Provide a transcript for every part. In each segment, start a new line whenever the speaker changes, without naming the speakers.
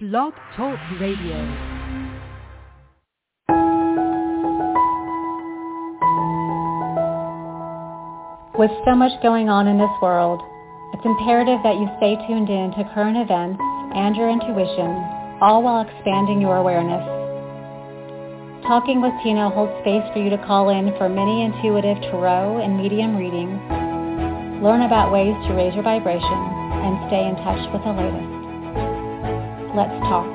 Blog Talk Radio.
With so much going on in this world, it's imperative that you stay tuned in to current events and your intuition, all while expanding your awareness. Talking with Tina holds space for you to call in for mini intuitive tarot and medium readings, learn about ways to raise your vibration, and stay in touch with the latest. Let's talk.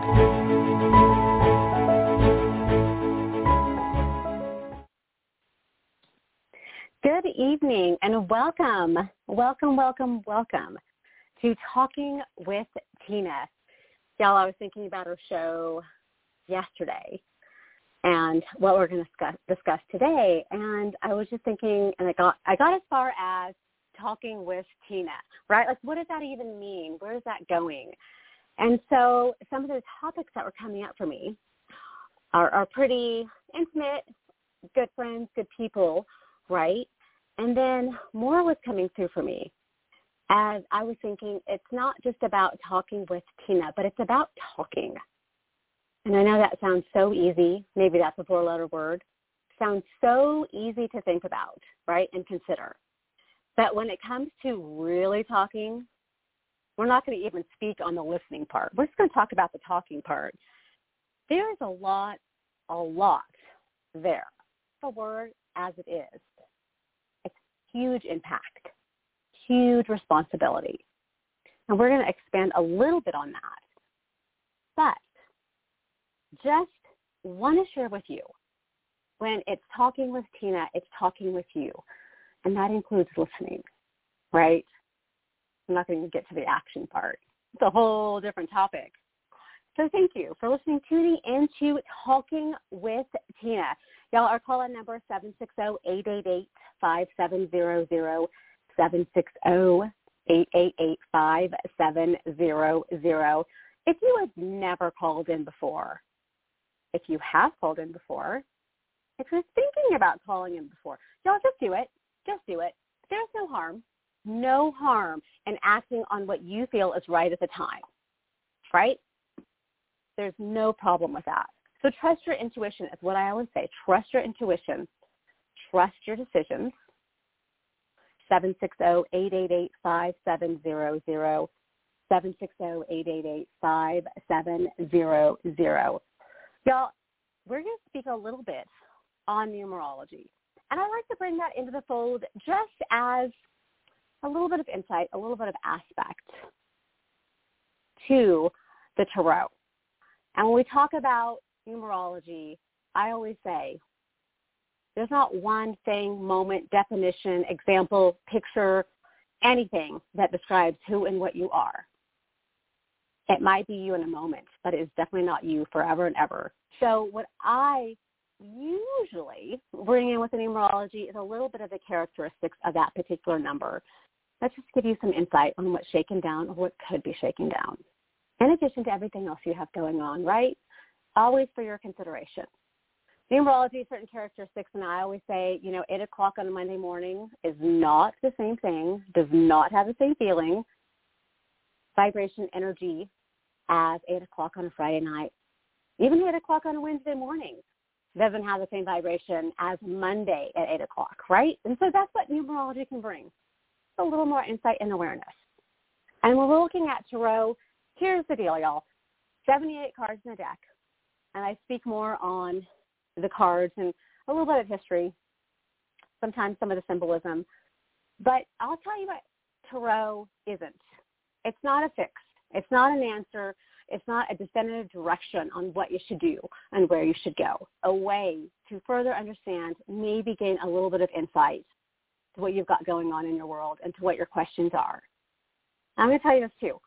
Good evening and welcome, welcome, welcome, welcome to Talking with Tina. Y'all, I was thinking about our show yesterday and what we're going to discuss, discuss today. And I was just thinking, and I got, I got as far as talking with Tina, right? Like, what does that even mean? Where is that going? And so some of the topics that were coming up for me are, are pretty intimate, good friends, good people, right? And then more was coming through for me as I was thinking it's not just about talking with Tina, but it's about talking. And I know that sounds so easy. Maybe that's a four-letter word. Sounds so easy to think about, right, and consider. But when it comes to really talking, we're not going to even speak on the listening part. We're just going to talk about the talking part. There is a lot, a lot there. The word as it is. It's huge impact, huge responsibility. And we're going to expand a little bit on that. But just want to share with you, when it's talking with Tina, it's talking with you. And that includes listening, right? I'm not going to get to the action part. It's a whole different topic. So thank you for listening, tuning into Talking with Tina. Y'all, our call-in number is 760-888-5700, 760-888-5700. If you have never called in before, if you have called in before, if you're thinking about calling in before, y'all just do it. Just do it. There's no harm no harm in acting on what you feel is right at the time, right? There's no problem with that. So trust your intuition is what I always say. Trust your intuition. Trust your decisions. 760-888-5700. 760-888-5700. Y'all, we're going to speak a little bit on numerology. And I like to bring that into the fold just as a little bit of insight, a little bit of aspect to the tarot. And when we talk about numerology, I always say there's not one thing, moment, definition, example, picture, anything that describes who and what you are. It might be you in a moment, but it is definitely not you forever and ever. So what I usually bring in with the numerology is a little bit of the characteristics of that particular number let's just give you some insight on what's shaken down or what could be shaken down. In addition to everything else you have going on, right? Always for your consideration. Numerology, certain characteristics, and I always say, you know, 8 o'clock on a Monday morning is not the same thing, does not have the same feeling, vibration, energy as 8 o'clock on a Friday night. Even 8 o'clock on a Wednesday morning doesn't have the same vibration as Monday at 8 o'clock, right? And so that's what numerology can bring a little more insight and awareness. And when we're looking at tarot, here's the deal, y'all. 78 cards in the deck. And I speak more on the cards and a little bit of history, sometimes some of the symbolism. But I'll tell you what tarot isn't. It's not a fix. It's not an answer. It's not a definitive direction on what you should do and where you should go. A way to further understand, maybe gain a little bit of insight to what you've got going on in your world and to what your questions are. I'm going to tell you this too.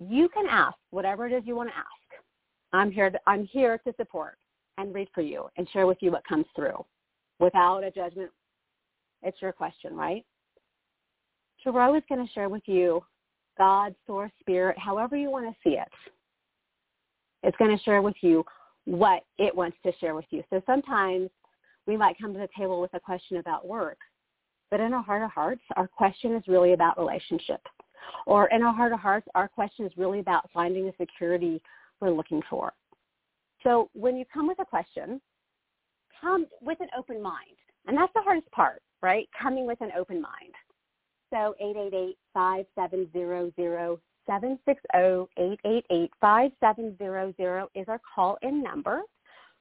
You can ask whatever it is you want to ask. I'm here. To, I'm here to support and read for you and share with you what comes through, without a judgment. It's your question, right? Tarot is going to share with you God, source, spirit, however you want to see it. It's going to share with you what it wants to share with you. So sometimes we might come to the table with a question about work. But in our heart of hearts, our question is really about relationship. Or in our heart of hearts, our question is really about finding the security we're looking for. So when you come with a question, come with an open mind. And that's the hardest part, right? Coming with an open mind. So 888-5700-760-888-5700 is our call-in number.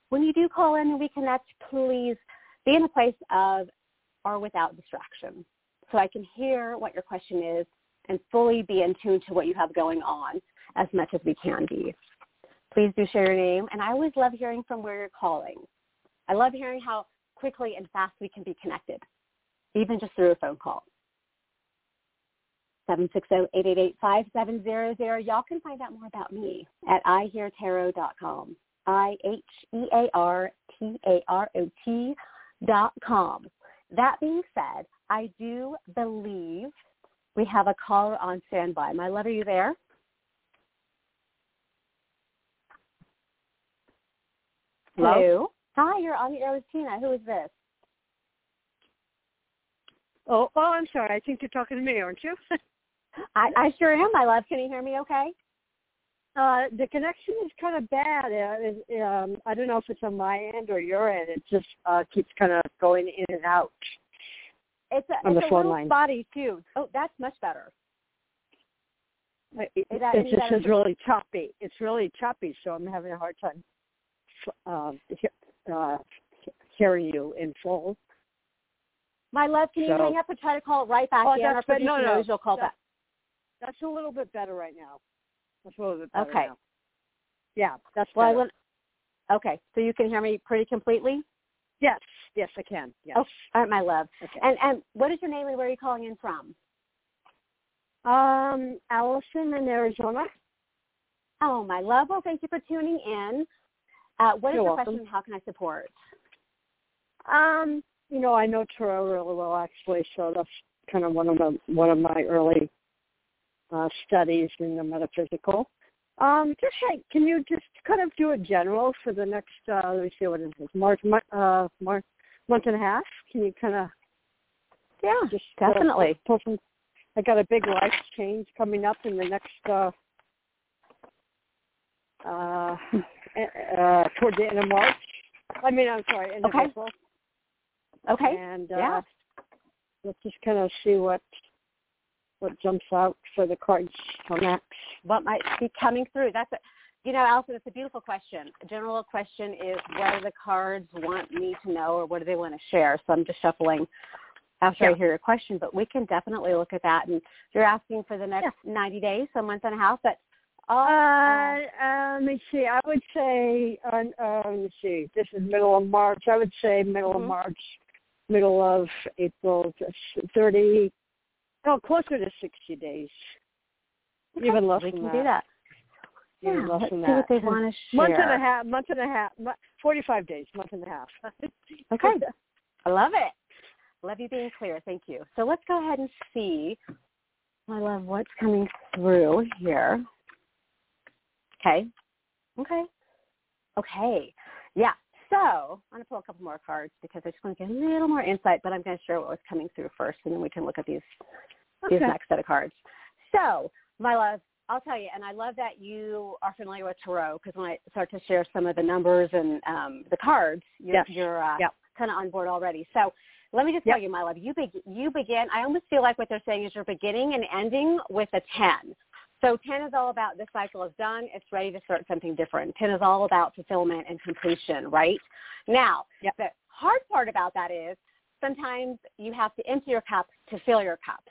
When you do call in and we connect, please be in a place of or without distraction so I can hear what your question is and fully be in tune to what you have going on as much as we can be. Please do share your name. And I always love hearing from where you're calling. I love hearing how quickly and fast we can be connected, even just through a phone call. 760-888-5700. Y'all can find out more about me at iheartarot.com. I-H-E-A-R-T-A-R-O-T dot com. That being said, I do believe we have a caller on standby. My love, are you there? Hello? Hello? Hi, you're on the air with Tina. Who is this?
Oh, oh, I'm sorry. I think you're talking to me, aren't you?
I, I sure am, my love. Can you hear me okay?
Uh, the connection is kind of bad. Uh, um, I don't know if it's on my end or your end. It just uh, keeps kind of going in and out.
It's a,
on
it's a little
line.
spotty too. Oh, that's much better.
It, it,
Is that
it just is really choppy. It's really choppy, so I'm having a hard time um, he- uh, hearing you in full.
My love, can you
So-
hang up and try to call it right back
Oh,
in? Our.
No, no.
you'll call
That-
back.
That's a little bit better right now. That's a little bit better
Okay.
now. Yeah, that's
Well, I
better.
want, okay, so you can hear me pretty completely?
Yes, yes, I can. Yes.
Oh, all right, my love.
Okay.
And and what is your name and where are you calling in from?
Um, Allison in Arizona.
Oh, my love. Well, thank you for tuning in. Uh, what is
You're
your
welcome.
question? How can I support?
Um, you know, I know tarot really well actually, so that's kind of one of the one of my early uh, studies in the metaphysical. Um, just like, can you just kind of do a general for the next? Uh, let me see what it is. March, uh, March, month and a half. Can you kind of
Yeah,
just uh,
definitely.
pull some? I got a big life change coming up in the next. uh uh, uh, toward the end of March. I mean, I'm sorry, end
Okay.
of April.
Okay.
And uh,
Yeah.
let's just kind of see what what jumps out for the cards on that.
What might be coming through? That's a, you know, Allison, it's a beautiful question. A general question is what do the cards want me to know or what do they want to share? So I'm just shuffling after I hear your question, but we can definitely look at that. And you're asking for the next 90 days, so a month and a half, but all,
Uh, uh, let me see. I would say, uh, uh, let me see. This is middle of March. I would say middle
Mhm.
of March, middle of April, just thirty. No, closer to sixty days.
Okay,
Even less
we
than
can
that.
do that. Yeah,
Even less
let's
than
see what they want to share.
Month and a half. Month and a half. Forty-five days. Month and a half.
Okay. I love it. Love you being clear. Thank you. So let's go ahead and see, my love, what's coming through here. Okay. Okay. Okay. Yeah. So I'm going to pull a couple more cards because I just want to get a little more insight, but I'm going to share what was coming through first, and then we can look at these these next set of cards. So, my love, I'll tell you, and I love that you are familiar with tarot because when I start to share some of the numbers and um, the cards, you're,
Yes.
you're uh,
Yep.
kind of on board already. So let me just tell you, my love, you, be- you begin, I almost feel like what they're saying is you're beginning and ending with a 10. So 10 is all about this cycle is done. It's ready to start something different. 10 is all about fulfillment and completion, right? Now,
Yep.
the hard part about that is sometimes you have to empty your cup to fill your cup.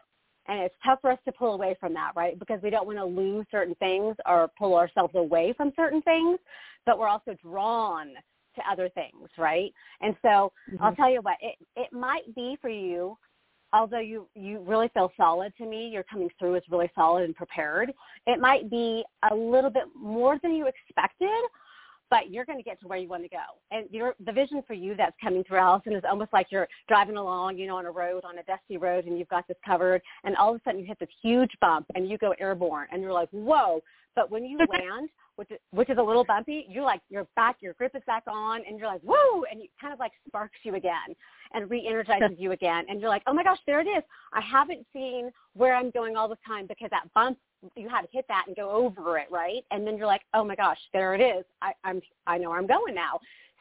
And it's tough for us to pull away from that, right? Because we don't want to lose certain things or pull ourselves away from certain things, but we're also drawn to other things, right? And so I'll
Mhm.
tell you what, it, it might be for you, although you, you really feel solid to me, you're coming through as really solid and prepared. It might be a little bit more than you expected, but you're going to get to where you want to go. And your, the vision for you that's coming through, Allison, is almost like you're driving along, you know, on a road, on a dusty road, and you've got this covered, and all of a sudden you hit this huge bump, and you go airborne, and you're like, whoa. But when you land, which is, which is a little bumpy, you're like you're back, your grip is back on, and you're like woo, and it kind of like sparks you again and re-energizes you again, and you're like, oh my gosh, there it is. I haven't seen where I'm going all the time because that bump you had to hit that and go over it, right? And then you're like, oh my gosh, there it is. I, I'm I know where I'm going now.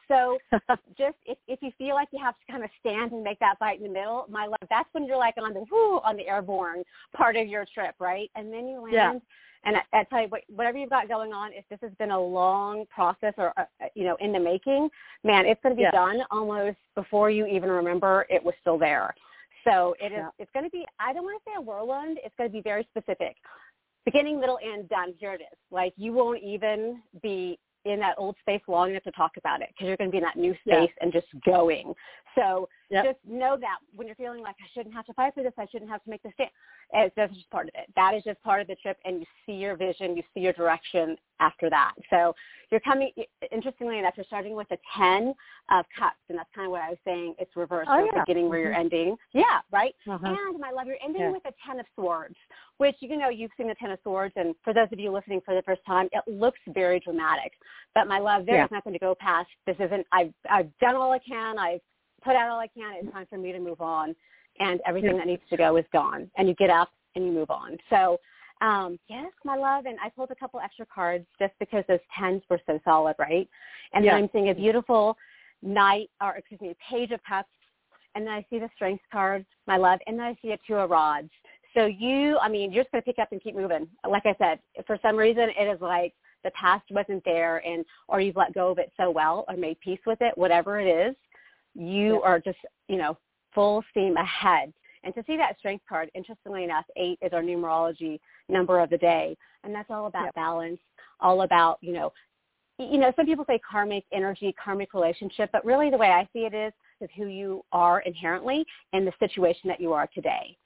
So just if, if you feel like you have to kind of stand and make that bite in the middle, my love, that's when you're like on the whoo on the airborne part of your trip, right? And then you land.
Yeah.
And I, I tell you, what, whatever you've got going on, if this has been a long process or uh, you know in the making, man, it's going to be
Yeah.
done almost before you even remember it was still there. So it is.
Yeah.
It's going to be. I don't want to say a whirlwind. It's going to be very specific beginning, middle, and done. Here it is. Like you won't even be in that old space long enough to talk about it because you're going to be in that new
Yeah.
space and just going. So
Yep.
just know that when you're feeling like I shouldn't have to fight for this, I shouldn't have to make this stand. It's that's just part of it. That is just part of the trip, and you see your vision, you see your direction after that. So you're coming. Interestingly enough, you're starting with a ten of cups, and that's kind of what I was saying. It's reversed.
Oh, yeah.
beginning where you're
Mhm.
ending. Yeah, right.
Uh-huh.
And my love, you're ending
Yeah.
with a ten of swords, which you know you've seen the ten of swords, and for those of you listening for the first time, it looks very dramatic. But my love, there is
Yeah.
nothing to go past. This isn't. I've I've done all I can. I've put out all I can. It's time for me to move on, and everything that needs to go is gone. And you get up and you move on. So. Um, yes, my love, and I pulled a couple extra cards just because those tens were so solid, right? And
Yeah.
then I'm seeing a beautiful knight, or excuse me, page of cups, and then I see the strength card, my love, and then I see a two of rods. So you, I mean, you're just going to pick up and keep moving. Like I said, for some reason, it is like the past wasn't there, and or you've let go of it so well, or made peace with it, whatever it is. You
Yeah.
are just, you know, full steam ahead. And to see that strength card, interestingly enough, eight is our numerology number of the day, and that's all about
Yep.
balance, all about, you know, you know, some people say karmic energy, karmic relationship, but really the way I see it is is who you are inherently and the situation that you are today.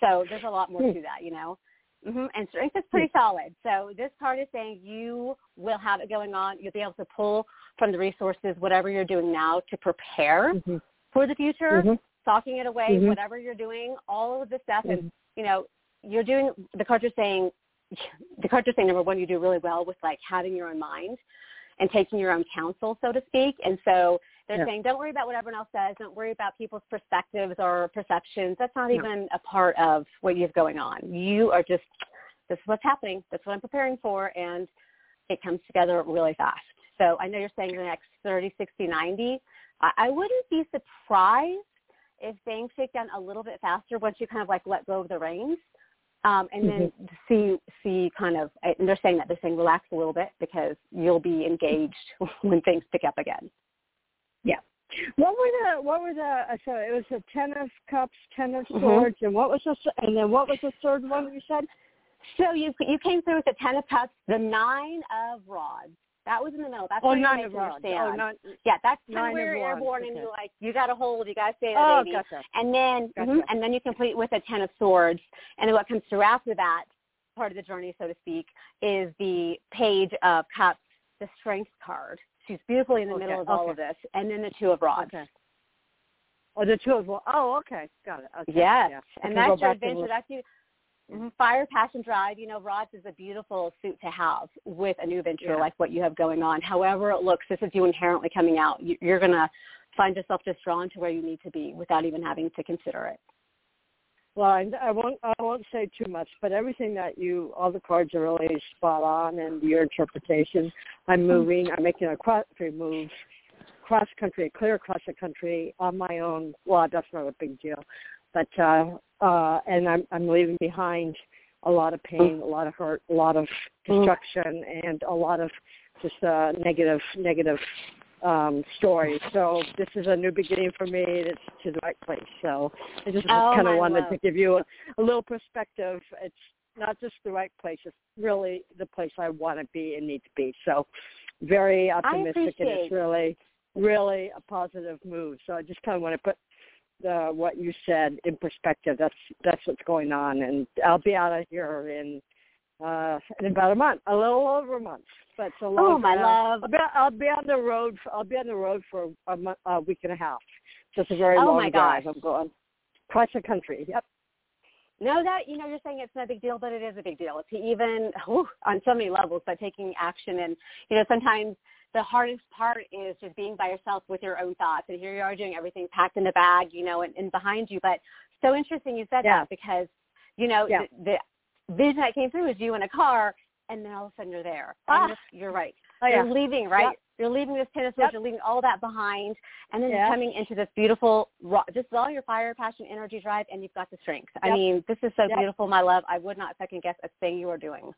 So there's a lot more
Hmm.
to that, you know. hmm And strength is pretty solid. So this card is saying you will have it going on. You'll be able to pull from the resources, whatever you're doing now, to prepare
Mhm.
for the future,
Mhm.
stalking it away,
Mhm.
whatever you're doing, all of the stuff. And
Mhm.
you know, you're doing the cards are saying the cards are saying number one, you do really well with like having your own mind and taking your own counsel, so to speak. And so they're
Yeah.
saying, don't worry about what everyone else says. Don't worry about people's perspectives or perceptions. That's not
No.
even a part of what you have going on. You are just, this is what's happening. That's what I'm preparing for. And it comes together really fast. So I know you're saying the next 30, 60, 90. I, I wouldn't be surprised if things shake down a little bit faster once you kind of like let go of the reins. Um, and then see see kind of and they're saying that they're saying relax a little bit because you'll be engaged when things pick up again. Yeah.
What were the what were the uh, so it was the ten of cups, ten of swords, and what was the and then what was the third one you said?
So you you came through with the ten of cups, the nine of rods. That was in the middle. That's
Oh,
where you're
nine
making
of rods.
your
Oh,
stand. yeah, that's kind of where you're airborne and you're like, you got to hold, you got to stay there,
Oh,
baby.
gotcha.
And then,
Gotcha.
mhm, and then you complete with a ten of swords. And then what comes through after that, part of the journey, so to speak, is the page of cups, the strength card. She's beautifully in the
Okay,
middle of all of this, and then the two of rods.
Okay. Oh, the two of well. Oh, okay, got it. Okay.
Yes,
yeah.
and that's your adventure. That's you. Mhm. Fire, passion, drive. You know, rods is a beautiful suit to have with a new venture
Yeah.
like what you have going on. However it looks, this is you inherently coming out. You- You're gonna find yourself just drawn to where you need to be without even having to consider it.
Well, I, I won't. I won't say too much, but everything that you, all the cards are really spot on, and your interpretation. I'm moving. I'm making a cross country move, cross country, clear across the country on my own. Well, that's not a big deal, but uh, uh, and I'm I'm leaving behind a lot of pain, a lot of hurt, a lot of destruction, and a lot of just uh, negative negative um stories. So this is a new beginning for me. It's to the right place. So I just
Oh,
kind of wanted
love.
to give you a, a little perspective. It's not just the right place; it's really the place I want to be and need to be. So very optimistic, and it's really, really a positive move. So I just kind of want to put the what you said in perspective. That's that's what's going on, and I'll be out of here in uh in about a month, a little over a month. But a long.
Oh, my
uh,
love.
I'll be, I'll be on the road. For, I'll be on the road for a, month, a week and a half. So it's a very
Oh,
long drive. I'm going across the country. Yep.
No, that you know you're saying it's no big deal, but it is a big deal. It's even whew, on so many levels, but taking action and you know sometimes the hardest part is just being by yourself with your own thoughts. And here you are doing everything packed in the bag, you know, and, and behind you. But so interesting you said
Yeah.
that because you know
Yeah.
the, the vision that came through was you in a car, and then all of a sudden you're there.
Ah.
And you're, right.
Oh yeah.
You're leaving, right?
Yep.
You're leaving this tennis
Yep.
You're leaving all that behind, and then
Yep.
you're coming into this beautiful, just all your fire, passion, energy, drive, and you've got the strength. I mean, this is so beautiful, my love. I would not second guess a thing you are doing.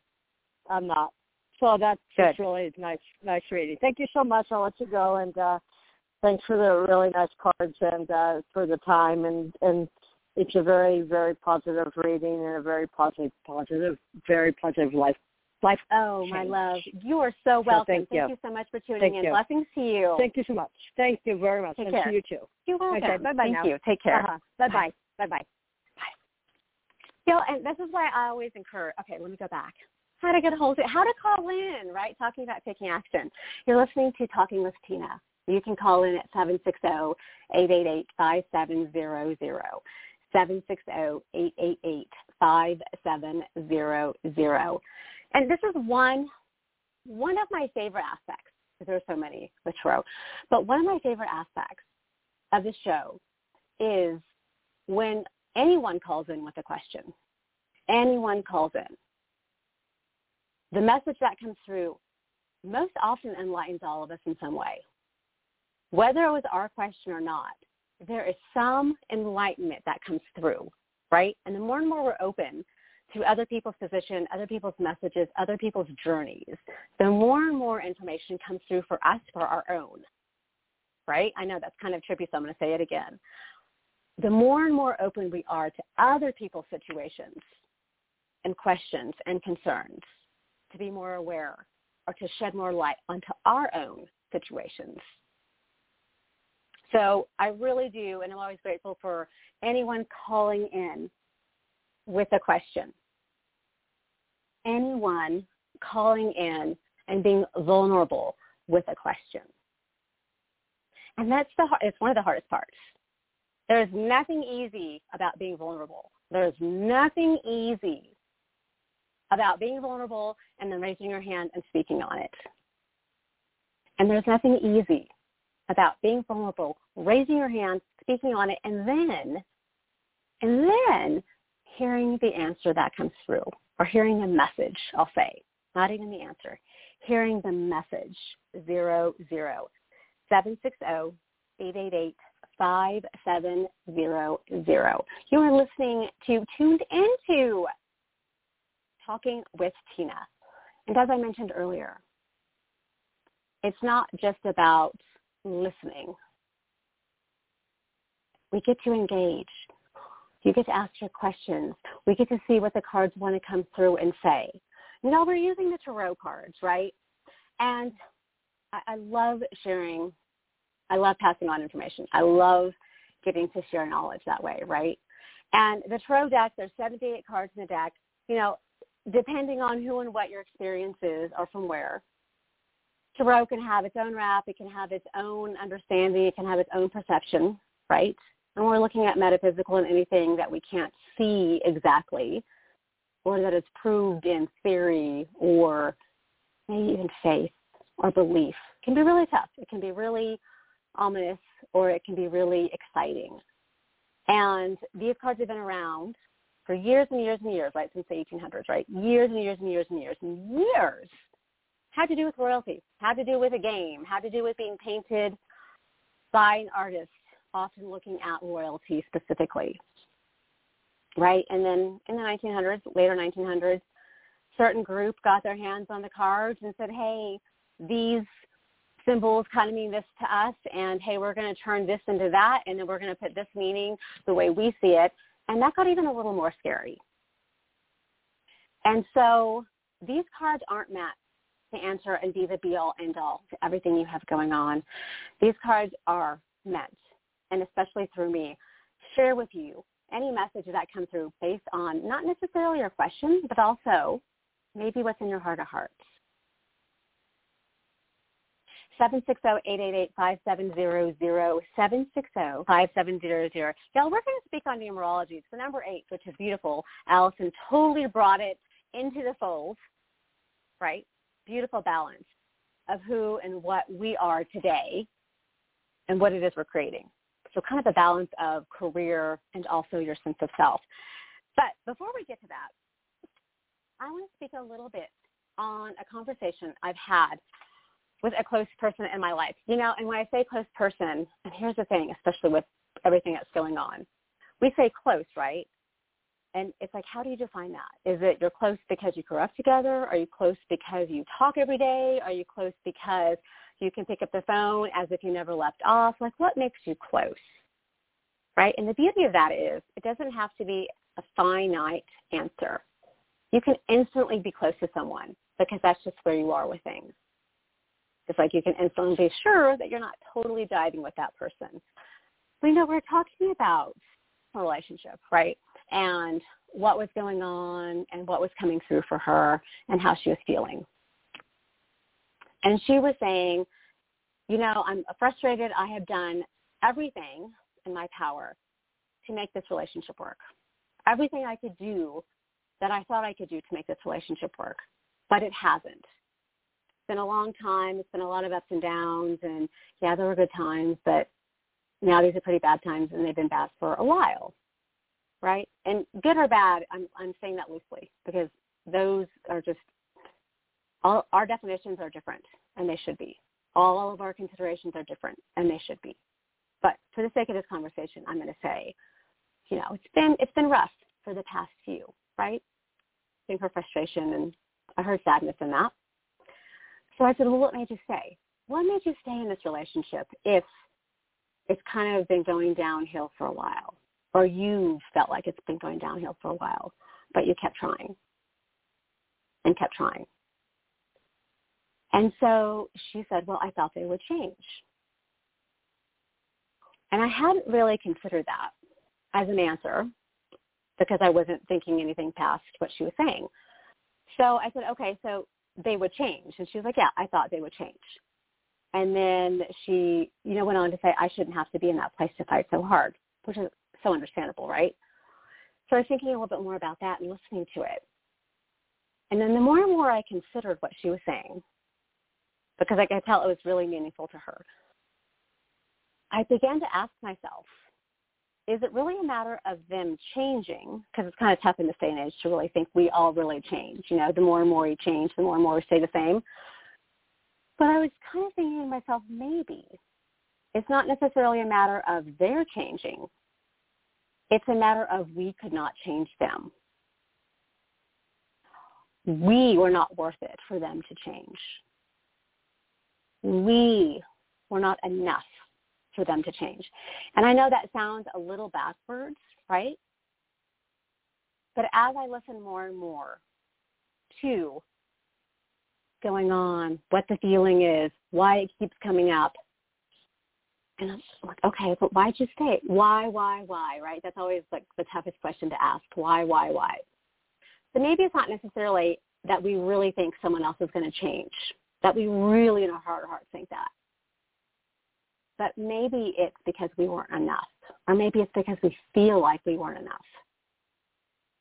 I'm not. So that's really nice, nice reading. Thank you so much. I'll let you go, and uh, thanks for the really nice cards and uh, for the time. And and it's a very, very positive reading and a very positive, positive, very positive life, life.
Oh, my love. You are so welcome.
thank you.
so much for tuning
Thank
in.
you.
Blessings to you.
Thank you so much. Thank you very much,
Take
and
care.
to you too.
You're welcome.
Okay, bye-bye
Thank
now.
you. Take care.
Uh-huh. Bye bye. Bye bye.
You know, and this is why I always encourage. Okay, let me go back. How to get a hold of it? How to call in? Right, talking about taking action. You're listening to Talking with Tina. You can call in at seven six zero eight eight eight five seven zero zero. Seven six zero eight eight eight five seven zero zero. And this is one one of my favorite aspects. There are so many with tarot, but one of my favorite aspects of the show is when anyone calls in with a question, anyone calls in, the message that comes through most often enlightens all of us in some way. Whether it was our question or not, there is some enlightenment that comes through, right? And the more and more we're open to other people's position, other people's messages, other people's journeys, the more and more information comes through for us for our own, right? I know that's kind of trippy, so I'm going to say it again the more and more open we are to other people's situations and questions and concerns, to be more aware or to shed more light onto our own situations. So I really do, and I'm always grateful for anyone calling in with a question. Anyone calling in and being vulnerable with a question. And that's the it's one of the hardest parts. There's nothing easy about being vulnerable. There's nothing easy about being vulnerable and then raising your hand and speaking on it. And there's nothing easy about being vulnerable, raising your hand, speaking on it, and then, and then hearing the answer that comes through, or hearing the message, I'll say, not even the answer, hearing the message, zero, zero, seven six zero eight eight eight 5700. You are listening to Tuned Into Talking with Tina. And as I mentioned earlier, it's not just about listening. We get to engage. You get to ask your questions. We get to see what the cards want to come through and say. You know, we're using the tarot cards, right? And I, I love sharing I love passing on information. I love getting to share knowledge that way, right? And the tarot deck, there's 78 cards in the deck. You know, depending on who and what your experience is or from where, tarot can have its own wrap. It can have its own understanding. It can have its own perception, right? And we're looking at metaphysical and anything that we can't see exactly or that is proved in theory or maybe even faith or belief it can be really tough. It can be really ominous or it can be really exciting. And these cards have been around for years and years and years, right, since the 1800s, right? Years and years and years and years and years. Had to do with royalty, had to do with a game, had to do with being painted by an artist, often looking at royalty specifically, right? And then in the 1900s, later 1900s, certain group got their hands on the cards and said, hey, these symbols kind of mean this to us and hey we're going to turn this into that and then we're going to put this meaning the way we see it and that got even a little more scary. And so these cards aren't meant to answer and be the be all end all to everything you have going on. These cards are meant and especially through me share with you any message that comes through based on not necessarily your question but also maybe what's in your heart of hearts 760-888-5700, 760-5700. Y'all, we're going to speak on numerology. It's the number eight, which is beautiful. Allison totally brought it into the fold, right? Beautiful balance of who and what we are today and what it is we're creating. So kind of the balance of career and also your sense of self. But before we get to that, I want to speak a little bit on a conversation I've had with a close person in my life. You know, and when I say close person, and here's the thing, especially with everything that's going on, we say close, right? And it's like, how do you define that? Is it you're close because you grew up together? Are you close because you talk every day? Are you close because you can pick up the phone as if you never left off? Like, what makes you close? Right? And the beauty of that is it doesn't have to be a finite answer. You can instantly be close to someone because that's just where you are with things. It's like you can instantly be sure that you're not totally diving with that person. We know we're talking about a relationship, right? And what was going on and what was coming through for her and how she was feeling. And she was saying, you know, I'm frustrated. I have done everything in my power to make this relationship work. Everything I could do that I thought I could do to make this relationship work, but it hasn't. Been a long time. It's been a lot of ups and downs, and yeah, there were good times, but now these are pretty bad times, and they've been bad for a while, right? And good or bad, I'm I'm saying that loosely because those are just all our definitions are different, and they should be. All, of our considerations are different, and they should be. But for the sake of this conversation, I'm going to say, you know, it's been it's been rough for the past few, right? Think her frustration and I heard sadness in that. So I said, well, what made you stay? What made you stay in this relationship if it's kind of been going downhill for a while or you felt like it's been going downhill for a while, but you kept trying and kept trying? And so she said, well, I thought they would change. And I hadn't really considered that as an answer because I wasn't thinking anything past what she was saying. So I said, okay, so they would change. And she was like, yeah, I thought they would change. And then she, you know, went on to say, I shouldn't have to be in that place to fight so hard, which is so understandable, right? So I was thinking a little bit more about that and listening to it. And then the more and more I considered what she was saying, because I could tell it was really meaningful to her, I began to ask myself, is it really a matter of them changing? Because it's kind of tough in this day and age to really think we all really change. You know, the more and more we change, the more and more we stay the same. But I was kind of thinking to myself, maybe it's not necessarily a matter of their changing. It's a matter of we could not change them. We were not worth it for them to change. We were not enough for them to change. And I know that sounds a little backwards, right? But as I listen more and more to going on, what the feeling is, why it keeps coming up, and I'm like, okay, but why'd you stay? Why, why, why, right? That's always like the toughest question to ask. Why, why, why? So maybe it's not necessarily that we really think someone else is going to change, that we really in our heart of hearts think that but maybe it's because we weren't enough, or maybe it's because we feel like we weren't enough.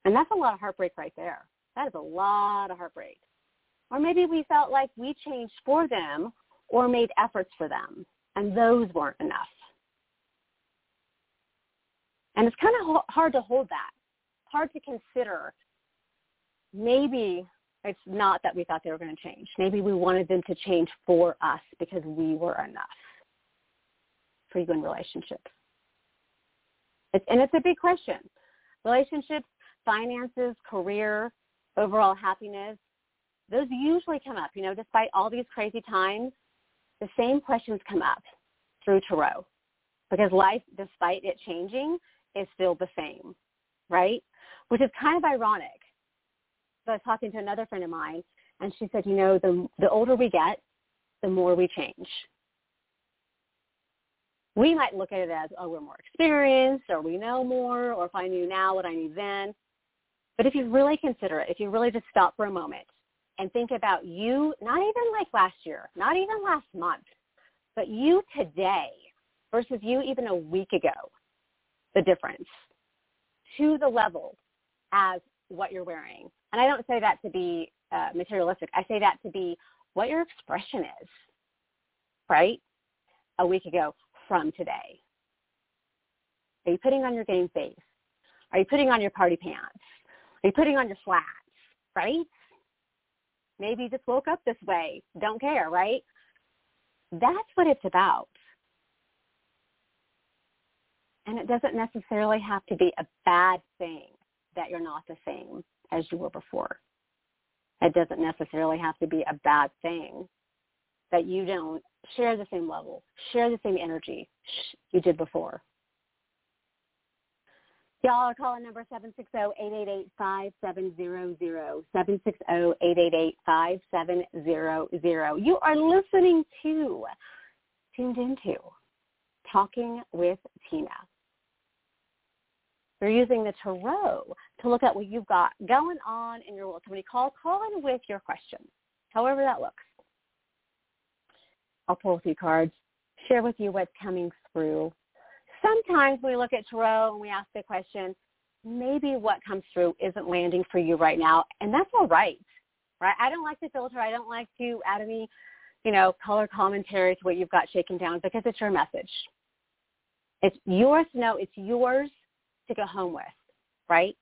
And that's a lot of heartbreak right there. That is a lot of heartbreak. Or maybe we felt like we changed for them or made efforts for them, and those weren't enough. And it's kind of hard to hold that, hard to consider. Maybe it's not that we thought they were going to change. Maybe we wanted them to change for us because we were enough for you in relationships? It's, and it's a big question. Relationships, finances, career, overall happiness, those usually come up. You know, despite all these crazy times, the same questions come up through Tarot because life, despite it changing, is still the same, right? Which is kind of ironic. So I was talking to another friend of mine, and she said, you know, the the older we get, the more we change we might look at it as, oh, we're more experienced or we know more or if I knew now what I knew then. But if you really consider it, if you really just stop for a moment and think about you, not even like last year, not even last month, but you today versus you even a week ago, the difference to the level as what you're wearing. And I don't say that to be uh, materialistic. I say that to be what your expression is, right? A week ago from today. Are you putting on your game face? Are you putting on your party pants? Are you putting on your flats, right? Maybe you just woke up this way. Don't care, right? That's what it's about. And it doesn't necessarily have to be a bad thing that you're not the same as you were before. It doesn't necessarily have to be a bad thing that you don't share the same level, share the same energy you did before. Y'all are calling number 760-888-5700, 760-888-5700. You are listening to, tuned into, Talking with Tina. We're using the tarot to look at what you've got going on in your world. Somebody call, call in with your question, however that looks. I'll pull a few cards, share with you what's coming through. Sometimes we look at tarot and we ask the question, maybe what comes through isn't landing for you right now, and that's all right. Right? I don't like to filter. I don't like to add any, you know, color commentary to what you've got shaken down because it's your message. It's yours to know. It's yours to go home with, right?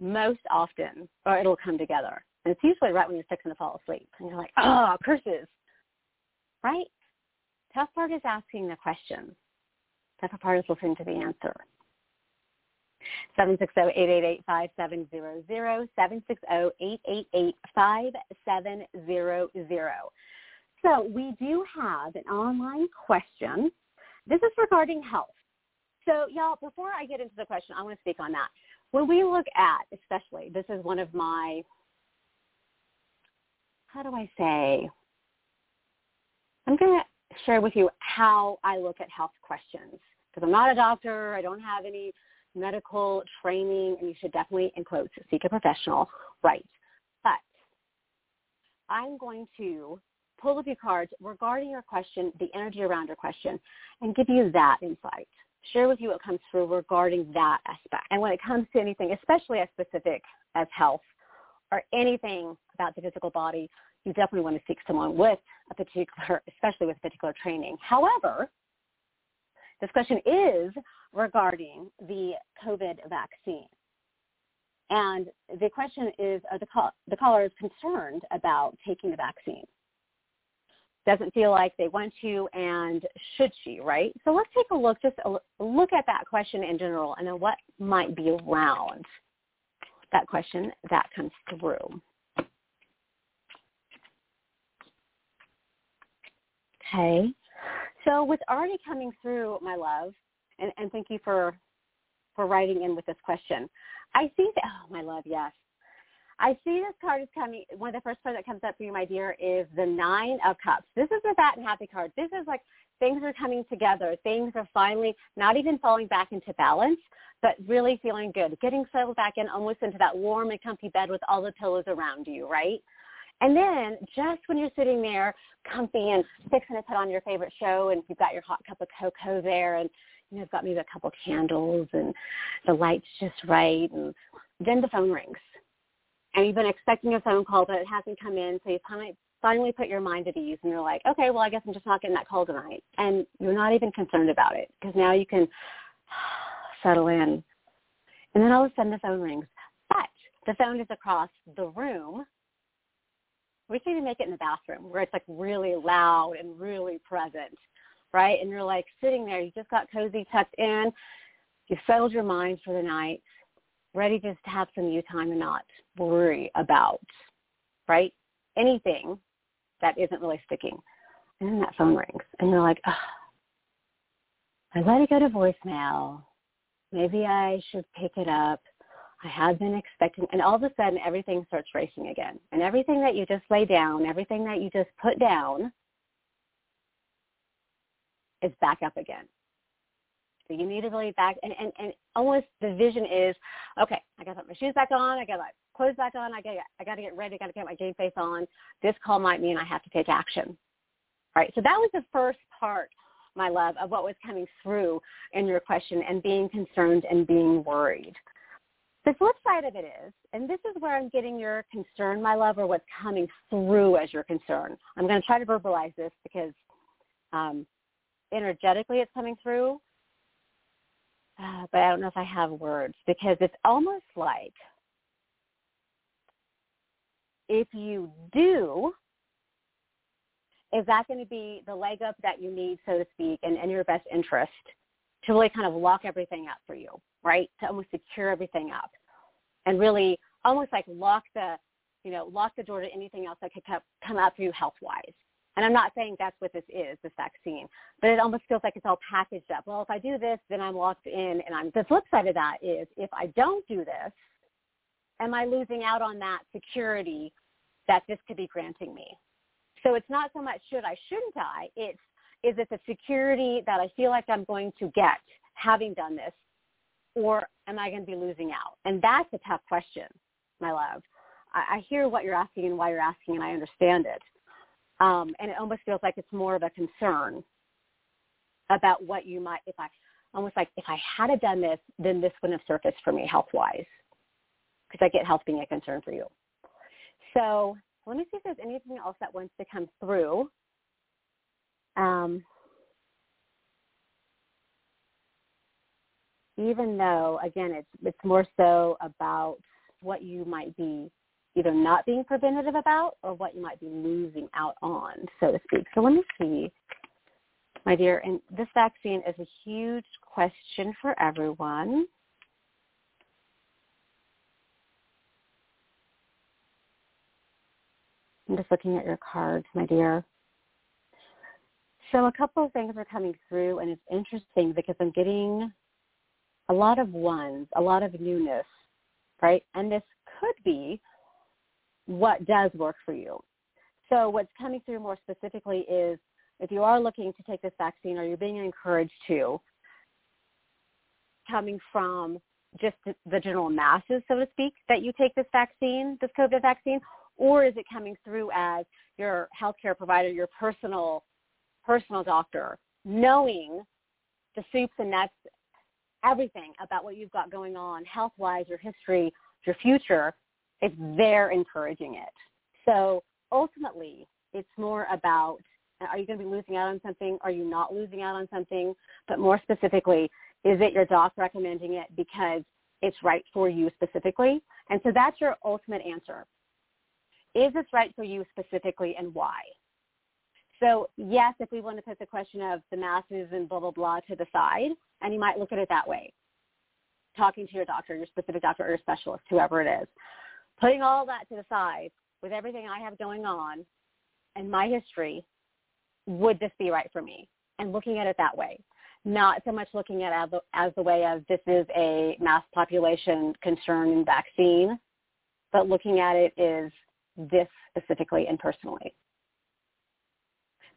Most often, or it'll come together. And it's usually right when you're fixing to fall asleep. And you're like, oh, curses, right? Tough part is asking the question. Tough part is listening to the answer. 760-888-5700, 760-888-5700. So we do have an online question. This is regarding health. So y'all, before I get into the question, I want to speak on that. When we look at, especially, this is one of my, how do I say, I'm going to share with you how I look at health questions because I'm not a doctor. I don't have any medical training, and you should definitely, in quotes, seek a professional. Right. But I'm going to pull a few cards regarding your question, the energy around your question, and give you that insight share with you what comes through regarding that aspect. And when it comes to anything, especially as specific as health or anything about the physical body, you definitely want to seek someone with a particular, especially with particular training. However, this question is regarding the COVID vaccine. And the question is, the, call, the caller is concerned about taking the vaccine doesn't feel like they want to and should she, right? So let's take a look, just a look at that question in general and then what might be around that question that comes through. Okay. So what's already coming through, my love, and, and thank you for for writing in with this question. I see that, oh, my love, yes. I see this card is coming. One of the first cards that comes up for you, my dear, is the Nine of Cups. This is the fat and happy card. This is like things are coming together. Things are finally not even falling back into balance, but really feeling good, getting settled back in almost into that warm and comfy bed with all the pillows around you, right? And then just when you're sitting there comfy and fixing to put on your favorite show and you've got your hot cup of cocoa there and you know, you've got maybe a couple candles and the light's just right and then the phone rings and you've been expecting a phone call, but it hasn't come in, so you finally finally put your mind at ease and you're like, okay, well, I guess I'm just not getting that call tonight. And you're not even concerned about it because now you can settle in. And then all of a sudden the phone rings. But the phone is across the room. We can even make it in the bathroom where it's like really loud and really present, right? And you're like sitting there, you just got cozy tucked in, you've settled your mind for the night, ready just to have some you time and not worry about, right? Anything that isn't really sticking. And then that phone rings and you're like, oh, I let it go to voicemail. Maybe I should pick it up. I have been expecting, and all of a sudden everything starts racing again. And everything that you just lay down, everything that you just put down is back up again. So you need to really back and, and, and almost the vision is, okay, I got to put my shoes back on, I got my clothes back on, I got I got to get ready, I got to get my game face on. This call might mean I have to take action, right? So that was the first part, my love, of what was coming through in your question and being concerned and being worried. The flip side of it is, and this is where I'm getting your concern, my love, or what's coming through as your concern. I'm going to try to verbalize this because um, energetically it's coming through, uh, but I don't know if I have words because it's almost like if you do, is that going to be the leg up that you need, so to speak, and in your best interest to really kind of lock everything up for you, right? To almost secure everything up and really almost like lock the, you know, lock the door to anything else that could come out for you health-wise. And I'm not saying that's what this is, this vaccine, but it almost feels like it's all packaged up. Well, if I do this, then I'm locked in. And I'm, the flip side of that is if I don't do this, am I losing out on that security that this could be granting me? So it's not so much should I, shouldn't I? It's is it the security that I feel like I'm going to get having done this, or am I going to be losing out? And that's a tough question, my love. I, I hear what you're asking and why you're asking, and I understand it. Um, and it almost feels like it's more of a concern about what you might, if I, almost like if I had done this, then this wouldn't have surfaced for me health-wise, because I get health being a concern for you. So let me see if there's anything else that wants to come through. Um, even though, again, it's it's more so about what you might be either not being preventative about or what you might be losing out on, so to speak. So let me see, my dear, and this vaccine is a huge question for everyone. I'm just looking at your cards, my dear. So a couple of things are coming through, and it's interesting because I'm getting a lot of ones, a lot of newness, right? And this could be what does work for you. So what's coming through more specifically is if you are looking to take this vaccine or you're being encouraged to, coming from just the general masses, so to speak, that you take this vaccine, this COVID vaccine, or is it coming through as your healthcare provider, your personal personal doctor, knowing the soups and nuts, everything about what you've got going on, health-wise, your history, your future, if they're encouraging it. So ultimately, it's more about are you going to be losing out on something? Are you not losing out on something? But more specifically, is it your doc recommending it because it's right for you specifically? And so that's your ultimate answer. Is this right for you specifically and why? So yes, if we want to put the question of the masses and blah, blah, blah to the side, and you might look at it that way, talking to your doctor, your specific doctor or your specialist, whoever it is, putting all that to the side with everything I have going on and my history, would this be right for me? And looking at it that way, not so much looking at it as the, as the way of this is a mass population concern and vaccine, but looking at it is this specifically and personally.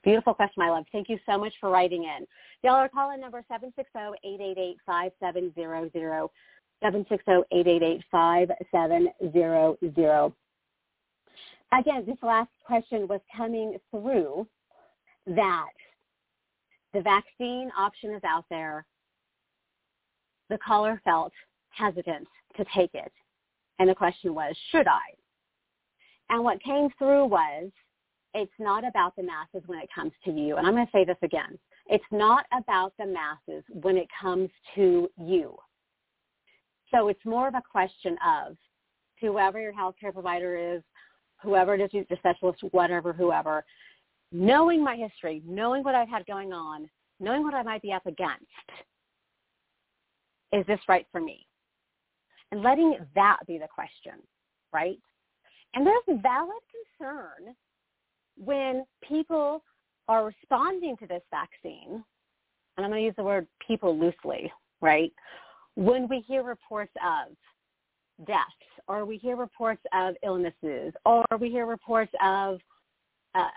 Beautiful question, my love. Thank you so much for writing in. Y'all are calling number 760-888-5700, 760-888-5700. Again, this last question was coming through that the vaccine option is out there. The caller felt hesitant to take it. And the question was, should I? And what came through was, it's not about the masses when it comes to you. And I'm going to say this again. It's not about the masses when it comes to you. So it's more of a question of whoever your healthcare provider is, whoever it is, your specialist, whatever, whoever, knowing my history, knowing what I've had going on, knowing what I might be up against, is this right for me? And letting that be the question, right? And there's valid concern when people are responding to this vaccine, and I'm going to use the word people loosely, right? When we hear reports of deaths, or we hear reports of illnesses, or we hear reports of uh,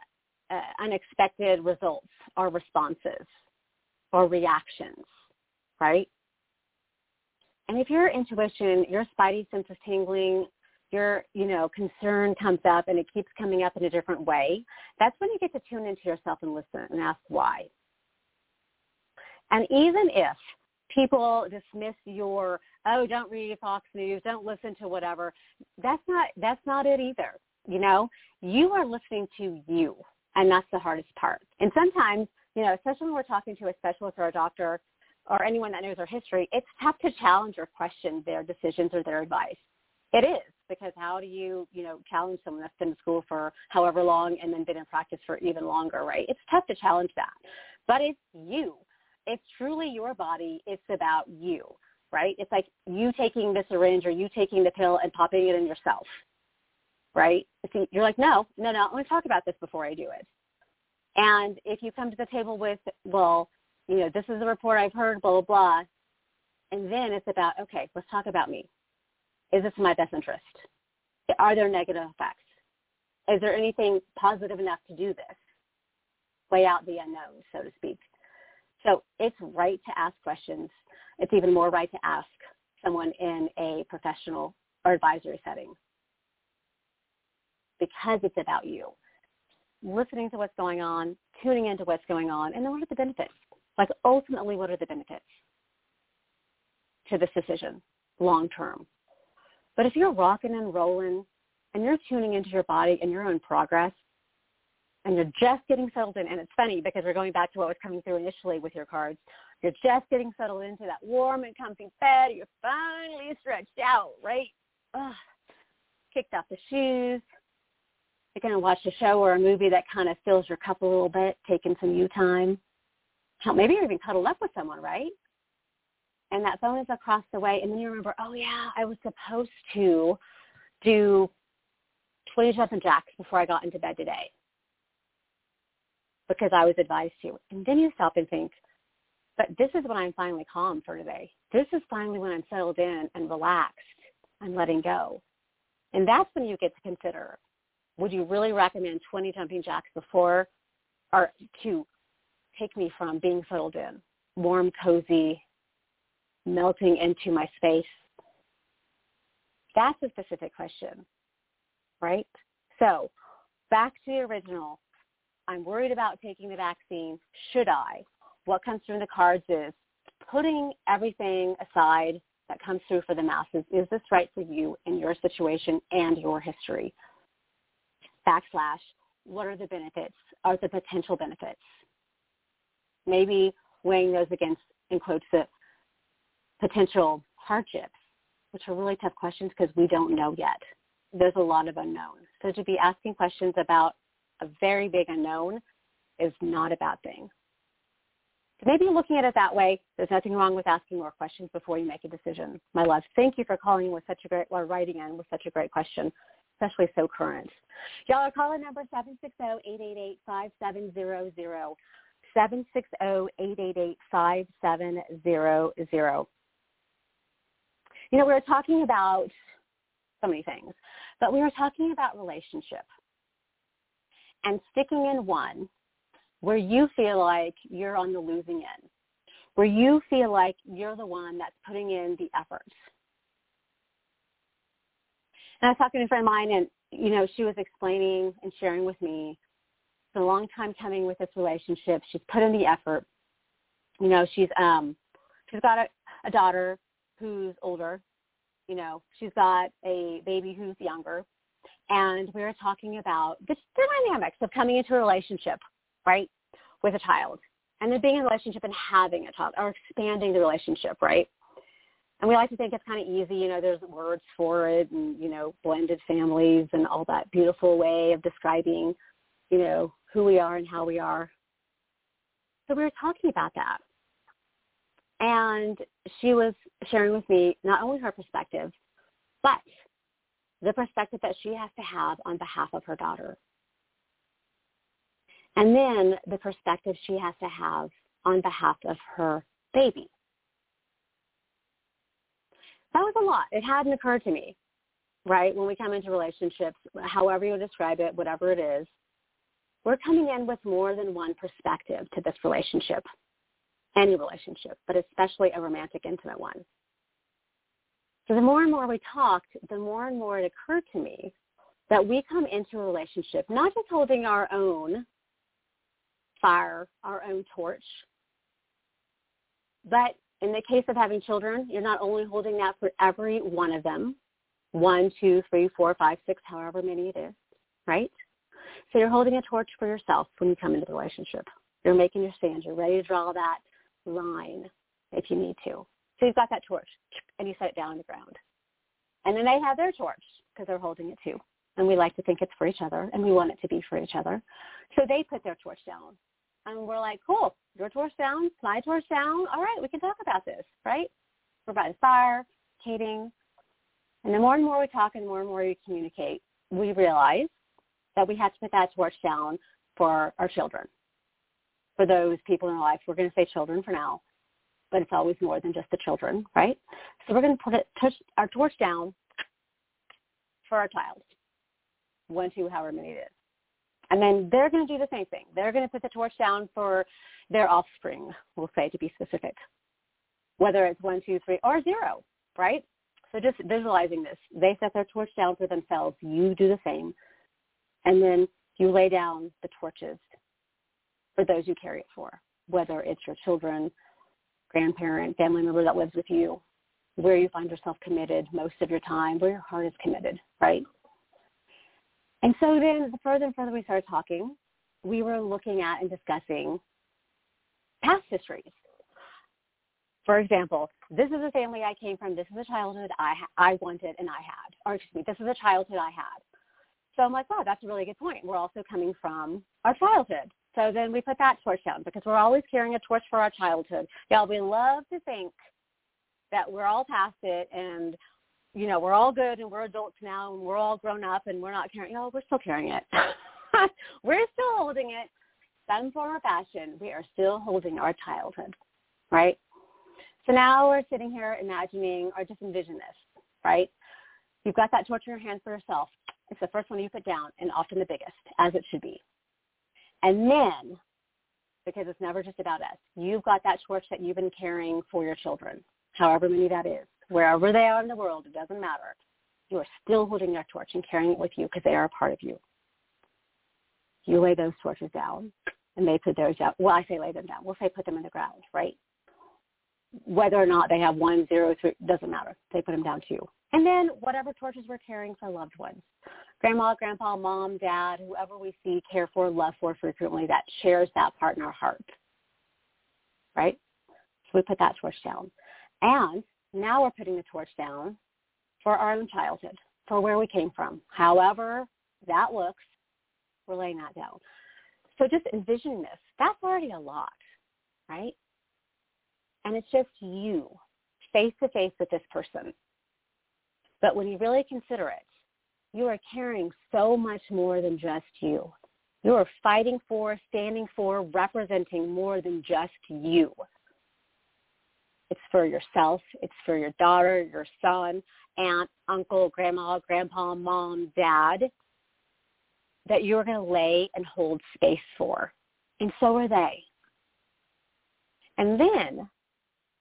uh, unexpected results or responses or reactions, right? And if your intuition, your spidey sense is tingling, your, you know, concern comes up and it keeps coming up in a different way, that's when you get to tune into yourself and listen and ask why. And even if people dismiss your, oh, don't read Fox News, don't listen to whatever, that's not that's not it either. You know, you are listening to you, and that's the hardest part. And sometimes, you know, especially when we're talking to a specialist or a doctor or anyone that knows our history, it's tough to challenge or question their decisions or their advice. It is because how do you, you know, challenge someone that's been in school for however long and then been in practice for even longer, right? It's tough to challenge that. But it's you. It's truly your body. It's about you, right? It's like you taking the syringe or you taking the pill and popping it in yourself, right? See, you're like, no, no, no, I let me talk about this before I do it. And if you come to the table with, well, you know, this is the report I've heard, blah, blah, blah, and then it's about, okay, let's talk about me. Is this in my best interest? Are there negative effects? Is there anything positive enough to do this? Weigh out the unknown, so to speak. So it's right to ask questions. It's even more right to ask someone in a professional or advisory setting because it's about you. Listening to what's going on, tuning into what's going on, and then what are the benefits? Like ultimately, what are the benefits to this decision long term? But if you're rocking and rolling and you're tuning into your body and your own progress and you're just getting settled in, and it's funny because we're going back to what was coming through initially with your cards, you're just getting settled into that warm and comfy bed, you're finally stretched out, right? Ugh. Kicked off the shoes, you're going to watch a show or a movie that kind of fills your cup a little bit, taking some you time. Maybe you're even cuddled up with someone, right? And that phone is across the way and then you remember, oh yeah, I was supposed to do 20 jumping jacks before I got into bed today because I was advised to. And then you stop and think, but this is when I'm finally calm for today. This is finally when I'm settled in and relaxed and letting go. And that's when you get to consider, would you really recommend 20 jumping jacks before or to take me from being settled in, warm, cozy, melting into my space? That's a specific question, right? So back to the original. I'm worried about taking the vaccine. Should I? What comes through in the cards is putting everything aside that comes through for the masses. Is this right for you in your situation and your history? Backslash, what are the benefits? Are the potential benefits? Maybe weighing those against, in quotes, the potential hardships, which are really tough questions because we don't know yet. There's a lot of unknowns. So to be asking questions about a very big unknown is not a bad thing. So maybe looking at it that way, there's nothing wrong with asking more questions before you make a decision. My love, thank you for calling with such a great, or writing in with such a great question, especially so current. Y'all are calling number 760-888-5700. 760-888-5700. You know, we were talking about so many things, but we were talking about relationship and sticking in one where you feel like you're on the losing end, where you feel like you're the one that's putting in the effort. And I was talking to a friend of mine and, you know, she was explaining and sharing with me it's a long time coming with this relationship. She's put in the effort. You know, she's um she's got a, a daughter who's older. You know, she's got a baby who's younger. And we were talking about the, the dynamics of coming into a relationship, right, with a child. And then being in a relationship and having a child or expanding the relationship, right? And we like to think it's kind of easy, you know, there's words for it and, you know, blended families and all that beautiful way of describing, you know, who we are and how we are. So we were talking about that. And she was sharing with me not only her perspective, but the perspective that she has to have on behalf of her daughter. And then the perspective she has to have on behalf of her baby. That was a lot. It hadn't occurred to me, right? When we come into relationships, however you describe it, whatever it is, we're coming in with more than one perspective to this relationship any relationship, but especially a romantic, intimate one. So the more and more we talked, the more and more it occurred to me that we come into a relationship not just holding our own fire, our own torch, but in the case of having children, you're not only holding that for every one of them, one, two, three, four, five, six, however many it is, right? So you're holding a torch for yourself when you come into the relationship. You're making your stand. You're ready to draw that line if you need to. So you've got that torch, and you set it down on the ground. And then they have their torch because they're holding it too. And we like to think it's for each other, and we want it to be for each other. So they put their torch down. And we're like, cool, your torch down, my torch down. All right, we can talk about this, right? We're by the fire, cating. And the more and more we talk and the more and more we communicate, we realize that we have to put that torch down for our children. For those people in our life, we're going to say children for now, but it's always more than just the children, right? So we're going to put it, touch our torch down for our child, one, two, however many it is. And then they're going to do the same thing. They're going to put the torch down for their offspring, we'll say to be specific, whether it's one, two, three, or zero, right? So just visualizing this. They set their torch down for themselves. You do the same. And then you lay down the torches for those you carry it for, whether it's your children, grandparent, family member that lives with you, where you find yourself committed most of your time, where your heart is committed, right? And so then the further and further we started talking, we were looking at and discussing past histories. For example, this is a family I came from. This is a childhood I ha- I wanted and I had. Or excuse me, this is a childhood I had. So I'm like, wow, that's a really good point. We're also coming from our childhood. So then we put that torch down because we're always carrying a torch for our childhood. Y'all, we love to think that we're all past it and you know, we're all good and we're adults now and we're all grown up and we're not carrying, no, we're still carrying it. we're still holding it some form or fashion. We are still holding our childhood, right? So now we're sitting here imagining or just envision this, right? You've got that torch in your hand for yourself. It's the first one you put down and often the biggest, as it should be. And then, because it's never just about us, you've got that torch that you've been carrying for your children, however many that is wherever they are in the world, it doesn't matter. You are still holding that torch and carrying it with you because they are a part of you. You lay those torches down and they put theirs down. Well, I say lay them down. We'll say put them in the ground, right? Whether or not they have one, zero, three, doesn't matter. They put them down too. And then whatever torches we're carrying for loved ones. Grandma, grandpa, mom, dad, whoever we see, care for, love for frequently that shares that part in our heart. Right? So we put that torch down. And now we're putting the torch down for our own childhood, for where we came from. However that looks, we're laying that down. So just envision this. That's already a lot, right? And it's just you face to face with this person. But when you really consider it, you are carrying so much more than just you. You are fighting for, standing for, representing more than just you. It's for yourself. It's for your daughter, your son, aunt, uncle, grandma, grandpa, mom, dad that you're going to lay and hold space for. And so are they. And then,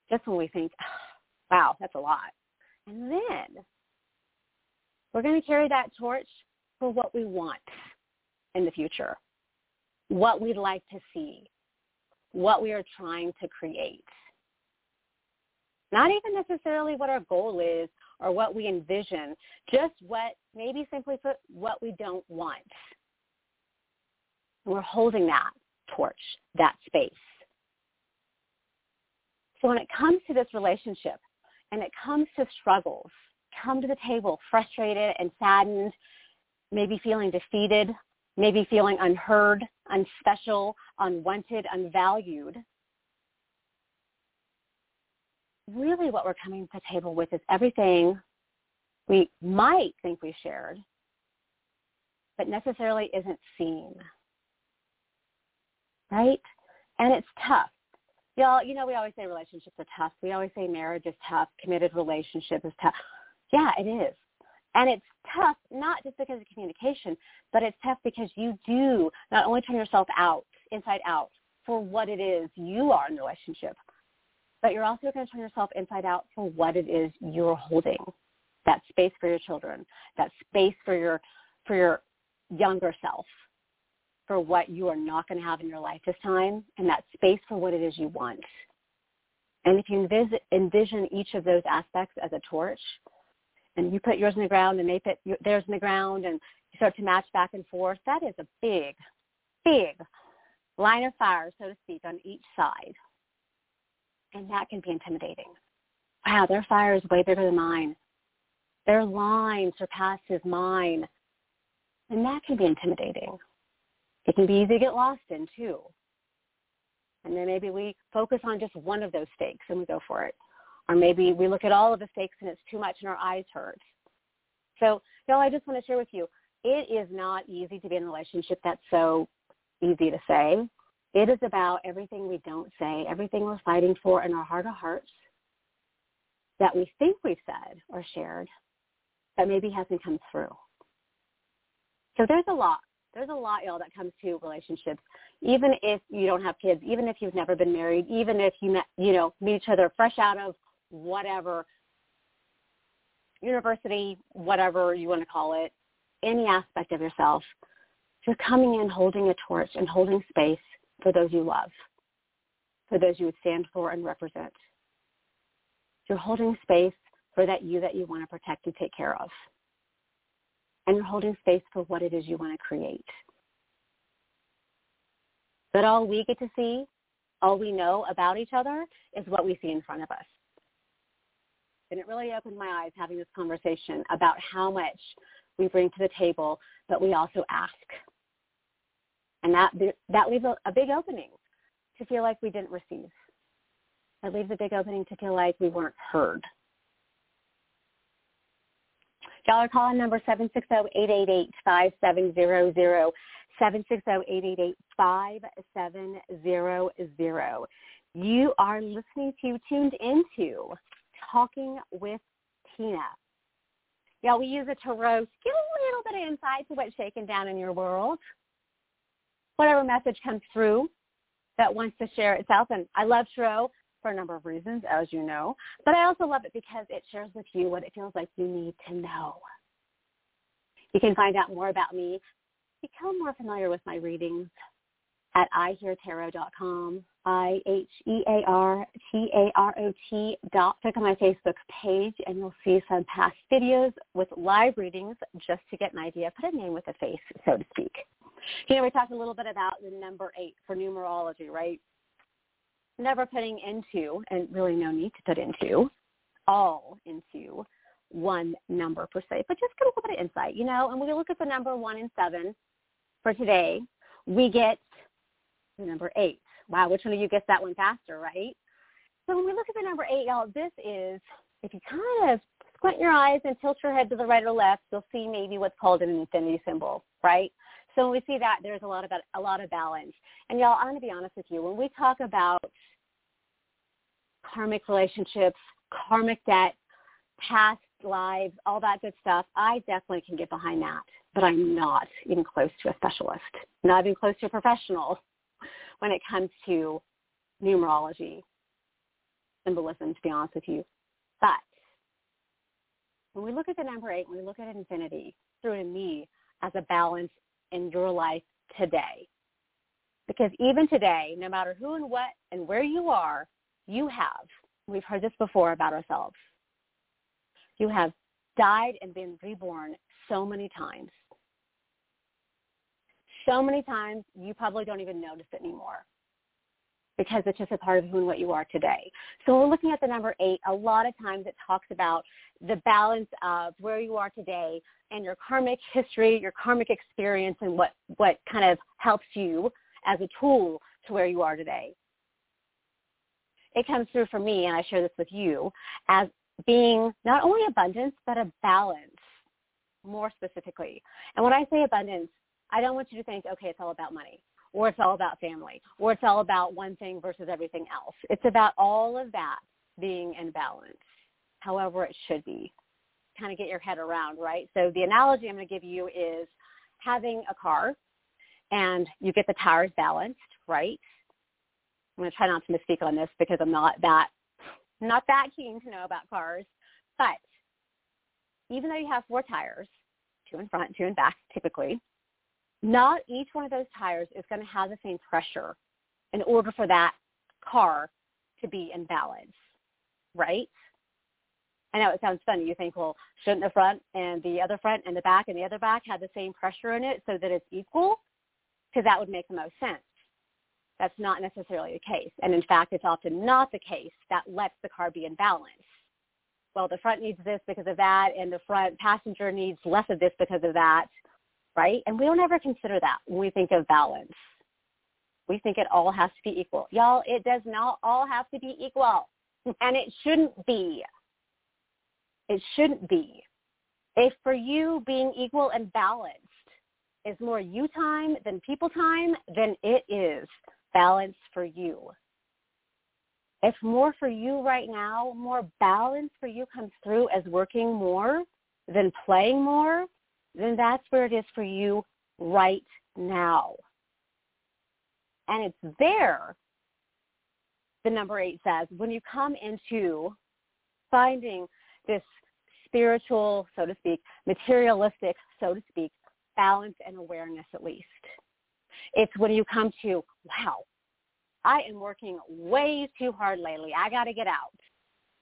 just when we think, ah, wow, that's a lot. And then we're going to carry that torch for what we want in the future, what we'd like to see, what we are trying to create. Not even necessarily what our goal is or what we envision, just what, maybe simply put, what we don't want. We're holding that torch, that space. So when it comes to this relationship and it comes to struggles, come to the table frustrated and saddened, maybe feeling defeated, maybe feeling unheard, unspecial, unwanted, unvalued, really what we're coming to the table with is everything we might think we shared, but necessarily isn't seen. Right? And it's tough. Y'all, you know, we always say relationships are tough. We always say marriage is tough. Committed relationship is tough. Yeah, it is. And it's tough not just because of communication, but it's tough because you do not only turn yourself out, inside out, for what it is you are in the relationship, but you're also going to turn yourself inside out for what it is you're holding. That space for your children, that space for your for your younger self, for what you are not going to have in your life this time, and that space for what it is you want. And if you envision each of those aspects as a torch, and you put yours in the ground and they put theirs in the ground, and you start to match back and forth, that is a big, big line of fire, so to speak, on each side. And that can be intimidating. Wow, their fire is way bigger than mine. Their line surpasses mine. And that can be intimidating. It can be easy to get lost in too. And then maybe we focus on just one of those stakes and we go for it. Or maybe we look at all of the stakes and it's too much and our eyes hurt. So, y'all, I just want to share with you, it is not easy to be in a relationship that's so easy to say. It is about everything we don't say, everything we're fighting for in our heart of hearts that we think we've said or shared that maybe hasn't come through. So there's a lot. There's a lot, y'all, that comes to relationships. Even if you don't have kids, even if you've never been married, even if you met, you know, meet each other fresh out of whatever university, whatever you want to call it, any aspect of yourself, you're coming in holding a torch and holding space for those you love, for those you would stand for and represent. You're holding space for that you that you want to protect and take care of. And you're holding space for what it is you want to create. But all we get to see, all we know about each other is what we see in front of us. And it really opened my eyes having this conversation about how much we bring to the table, but we also ask and that that leaves a, a big opening to feel like we didn't receive. That leaves a big opening to feel like we weren't heard. Y'all are calling number 760-888-5700, 760-888-5700. You are listening to, tuned into Talking with Tina. Y'all, we use tarot to get a little bit of insight to what's shaking down in your world whatever message comes through that wants to share itself. And I love Tarot for a number of reasons, as you know. But I also love it because it shares with you what it feels like you need to know. You can find out more about me, become more familiar with my readings at iheartarot.com, I-H-E-A-R-T-A-R-O-T dot. Click on my Facebook page and you'll see some past videos with live readings just to get an idea. Put a name with a face, so to speak. You know, we talked a little bit about the number eight for numerology, right? Never putting into, and really no need to put into, all into one number per se, but just get a little bit of insight, you know, and when we look at the number one and seven for today, we get the number eight. Wow, which one of you gets that one faster, right? So when we look at the number eight, y'all, this is, if you kind of squint your eyes and tilt your head to the right or left, you'll see maybe what's called an infinity symbol, right? So when we see that, there's a lot of a lot of balance. And y'all, I'm to be honest with you. When we talk about karmic relationships, karmic debt, past lives, all that good stuff, I definitely can get behind that. But I'm not even close to a specialist, not even close to a professional when it comes to numerology, symbolism, to be honest with you. But when we look at the number eight, when we look at infinity, through to me as a balance in your life today. Because even today, no matter who and what and where you are, you have, we've heard this before about ourselves, you have died and been reborn so many times. So many times you probably don't even notice it anymore because it's just a part of who and what you are today. So we're looking at the number eight. A lot of times it talks about the balance of where you are today and your karmic history, your karmic experience, and what, what kind of helps you as a tool to where you are today. It comes through for me, and I share this with you, as being not only abundance, but a balance more specifically. And when I say abundance, I don't want you to think, okay, it's all about money or it's all about family, or it's all about one thing versus everything else. It's about all of that being in balance, however it should be. Kind of get your head around, right? So the analogy I'm going to give you is having a car and you get the tires balanced, right? I'm going to try not to misspeak on this because I'm not that not that keen to know about cars. But even though you have four tires, two in front, two in back typically, not each one of those tires is going to have the same pressure in order for that car to be in balance, right? I know it sounds funny. You think, well, shouldn't the front and the other front and the back and the other back have the same pressure in it so that it's equal? Because that would make the most sense. That's not necessarily the case. And in fact, it's often not the case that lets the car be in balance. Well, the front needs this because of that, and the front passenger needs less of this because of that, right? And we don't ever consider that when we think of balance. We think it all has to be equal. Y'all, it does not all have to be equal. And it shouldn't be. It shouldn't be. If for you being equal and balanced is more you time than people time, then it is balance for you. If more for you right now, more balance for you comes through as working more than playing more, then that's where it is for you right now. And it's there, the number eight says, when you come into finding this spiritual, so to speak, materialistic, so to speak, balance and awareness at least. It's when you come to, wow, I am working way too hard lately. I got to get out,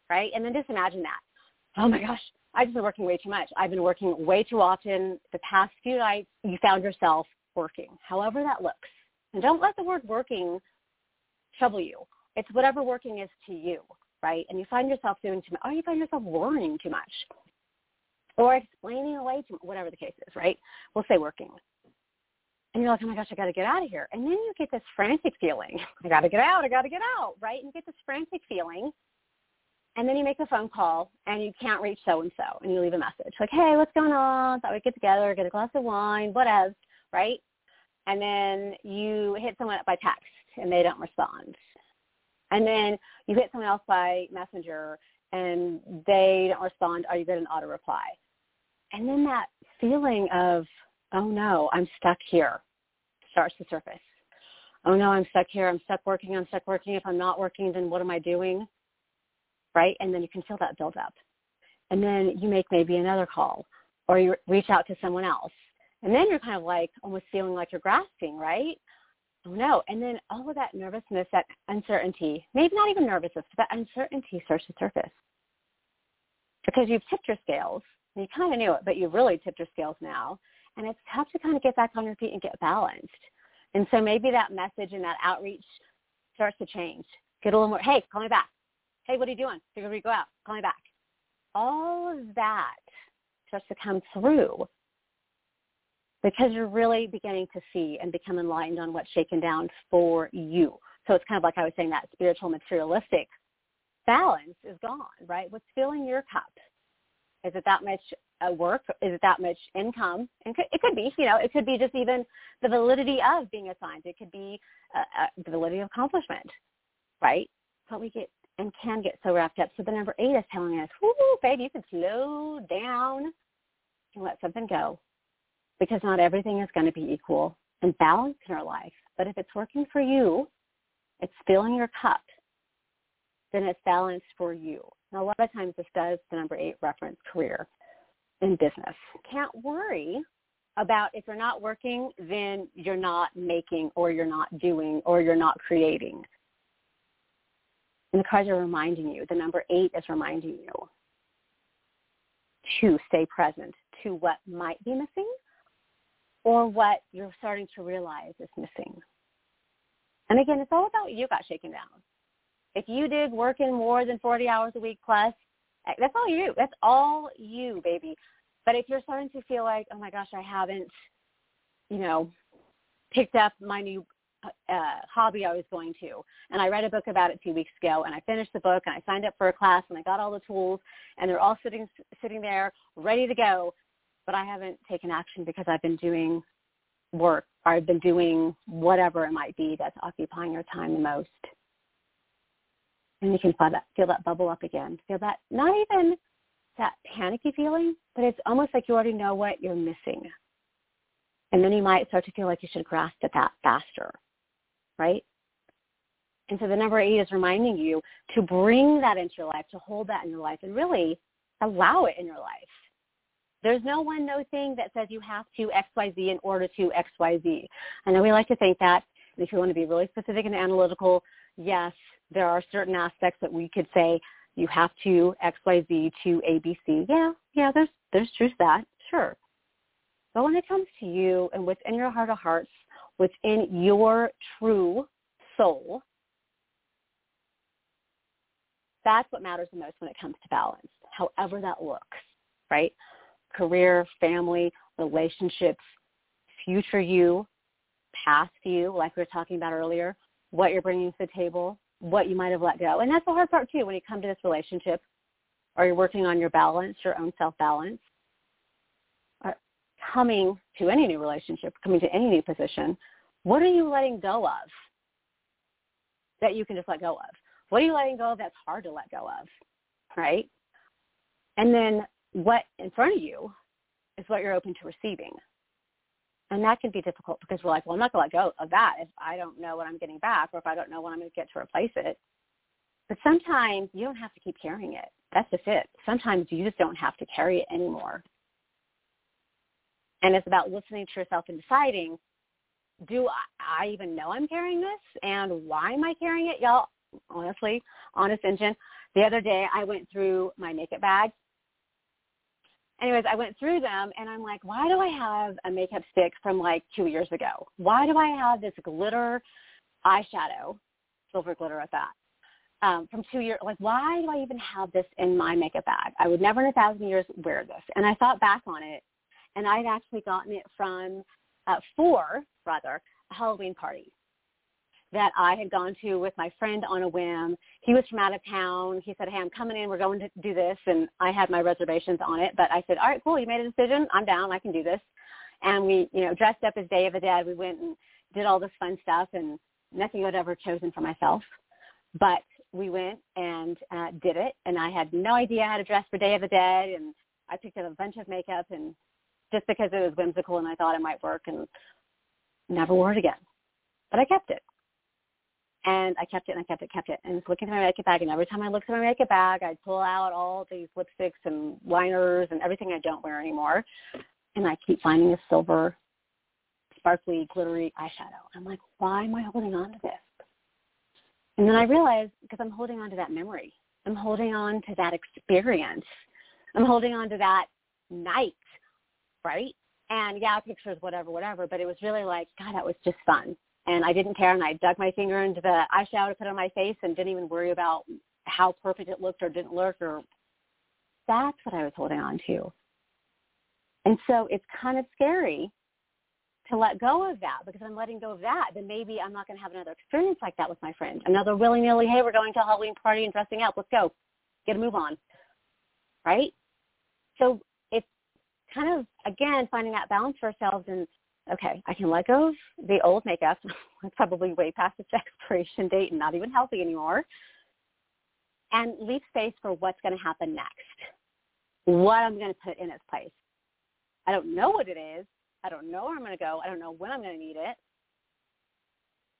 right? And then just imagine that. Oh my gosh, I've just been working way too much. I've been working way too often. The past few nights, you found yourself working, however that looks. And don't let the word working trouble you. It's whatever working is to you, right? And you find yourself doing too much, or you find yourself worrying too much, or explaining away much, whatever the case is, right? We'll say working and you're like, oh my gosh, I got to get out of here. And then you get this frantic feeling. I got to get out. I got to get out, right? And you get this frantic feeling. And then you make a phone call and you can't reach so-and-so and you leave a message like, hey, what's going on? Thought we'd get together, get a glass of wine, whatever, right? And then you hit someone up by text and they don't respond. And then you hit someone else by messenger and they don't respond or you get an auto reply. And then that feeling of oh no, I'm stuck here starts to surface. Oh no, I'm stuck here. I'm stuck working. I'm stuck working. If I'm not working, then what am I doing? Right? And then you can feel that build up. And then you make maybe another call or you reach out to someone else. And then you're kind of like almost feeling like you're grasping, right? Oh no. And then all of that nervousness, that uncertainty, maybe not even nervousness, but that uncertainty starts to surface. Because you've tipped your scales. You kind of knew it, but you really tipped your scales now and it's tough to kind of get back on your feet and get balanced. And so maybe that message and that outreach starts to change. Get a little more, hey, call me back. Hey, what are you doing? Figure we go out. Call me back. All of that starts to come through because you're really beginning to see and become enlightened on what's shaken down for you. So it's kind of like I was saying that spiritual materialistic balance is gone, right? What's filling your cup? Is it that much uh, work? Is it that much income? And it could be, you know, it could be just even the validity of being assigned. It could be uh, uh, the validity of accomplishment, right? But we get and can get so wrapped up. So the number eight is telling us, whoo, baby, you can slow down and let something go because not everything is going to be equal and balanced in our life. But if it's working for you, it's filling your cup, then it's balanced for you. Now, a lot of times this does the number eight reference career in business. Can't worry about if you're not working, then you're not making or you're not doing or you're not creating. And the cards are reminding you, the number eight is reminding you to stay present to what might be missing or what you're starting to realize is missing. And again, it's all about you got shaken down. If you did work in more than 40 hours a week plus, that's all you. That's all you, baby. But if you're starting to feel like, oh my gosh, I haven't, you know, picked up my new uh, hobby I was going to, and I read a book about it two weeks ago, and I finished the book, and I signed up for a class, and I got all the tools, and they're all sitting sitting there ready to go, but I haven't taken action because I've been doing work, or I've been doing whatever it might be that's occupying your time the most and you can feel that, feel that bubble up again. Feel that, not even that panicky feeling, but it's almost like you already know what you're missing. And then you might start to feel like you should grasp at that faster, right? And so the number eight is reminding you to bring that into your life, to hold that in your life, and really allow it in your life. There's no one, no thing that says you have to X, Y, Z in order to X, Y, Z. I know we like to think that. And if you want to be really specific and analytical, yes, there are certain aspects that we could say you have to X, Y, Z to A, B, C. Yeah, yeah, there's there's truth to that, sure. But when it comes to you and within your heart of hearts, within your true soul, that's what matters the most when it comes to balance, however that looks, right? Career, family, relationships, future you, past you, like we were talking about earlier, what you're bringing to the table, what you might have let go. And that's the hard part too when you come to this relationship or you're working on your balance, your own self-balance, coming to any new relationship, coming to any new position, what are you letting go of that you can just let go of? What are you letting go of that's hard to let go of, right? And then what in front of you is what you're open to receiving. And that can be difficult because we're like, well, I'm not going to let go of that if I don't know what I'm getting back or if I don't know what I'm going to get to replace it. But sometimes you don't have to keep carrying it. That's just it. Sometimes you just don't have to carry it anymore. And it's about listening to yourself and deciding, do I, I even know I'm carrying this? And why am I carrying it? Y'all, honestly, honest engine. The other day I went through my makeup bag. Anyways, I went through them and I'm like, why do I have a makeup stick from like two years ago? Why do I have this glitter eyeshadow, silver glitter at that, um, from two years? Like, why do I even have this in my makeup bag? I would never in a thousand years wear this. And I thought back on it and I'd actually gotten it from, uh, for, rather, Halloween parties that I had gone to with my friend on a whim. He was from out of town. He said, hey, I'm coming in. We're going to do this. And I had my reservations on it. But I said, all right, cool. You made a decision. I'm down. I can do this. And we, you know, dressed up as Day of the Dead. We went and did all this fun stuff and nothing I'd ever chosen for myself. But we went and uh, did it. And I had no idea how to dress for Day of the Dead. And I picked up a bunch of makeup and just because it was whimsical and I thought it might work and never wore it again. But I kept it. And I kept it and I kept it, kept it. And it's looking at my makeup bag and every time I looked at my makeup bag, I'd pull out all these lipsticks and liners and everything I don't wear anymore. And I keep finding a silver, sparkly, glittery eyeshadow. I'm like, why am I holding on to this? And then I realized because I'm holding on to that memory. I'm holding on to that experience. I'm holding on to that night, right? And yeah, pictures, whatever, whatever. But it was really like, God, that was just fun and I didn't care and I dug my finger into the eyeshadow to put on my face and didn't even worry about how perfect it looked or didn't look or that's what I was holding on to. And so it's kind of scary to let go of that because I'm letting go of that, then maybe I'm not going to have another experience like that with my friend. Another willy-nilly, hey, we're going to a Halloween party and dressing up. Let's go. Get a move on. Right? So kind of, again, finding that balance for ourselves and okay, I can let go of the old makeup. it's probably way past its expiration date and not even healthy anymore. And leave space for what's going to happen next. What I'm going to put in its place. I don't know what it is. I don't know where I'm going to go. I don't know when I'm going to need it.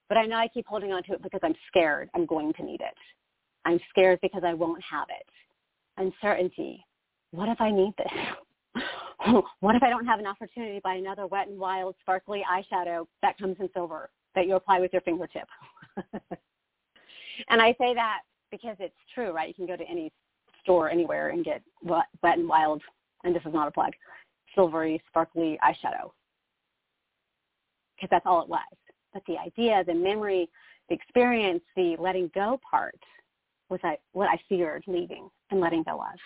But I know I keep holding on to it because I'm scared I'm going to need it. I'm scared because I won't have it. Uncertainty. What if I need this? what if I don't have an opportunity to buy another wet and wild sparkly eyeshadow that comes in silver that you apply with your fingertip? and I say that because it's true, right? You can go to any store anywhere and get wet, wet and wild, and this is not a plug, silvery, sparkly eyeshadow. Because that's all it was. But the idea, the memory, the experience, the letting go part was what I feared leaving and letting go of.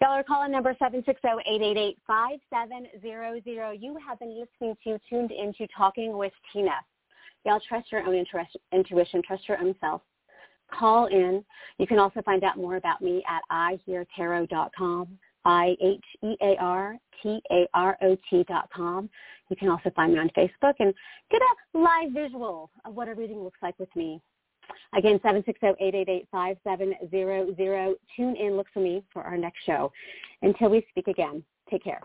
Y'all are calling number 760-888-5700. You have been listening to Tuned Into Talking with Tina. Y'all trust your own intuition, trust your own self. Call in. You can also find out more about me at iheartarot.com, I-H-E-A-R-T-A-R-O-T dot com. You can also find me on Facebook and get a live visual of what a reading looks like with me. Again, 760-888-5700. Tune in, look for me for our next show. Until we speak again, take care.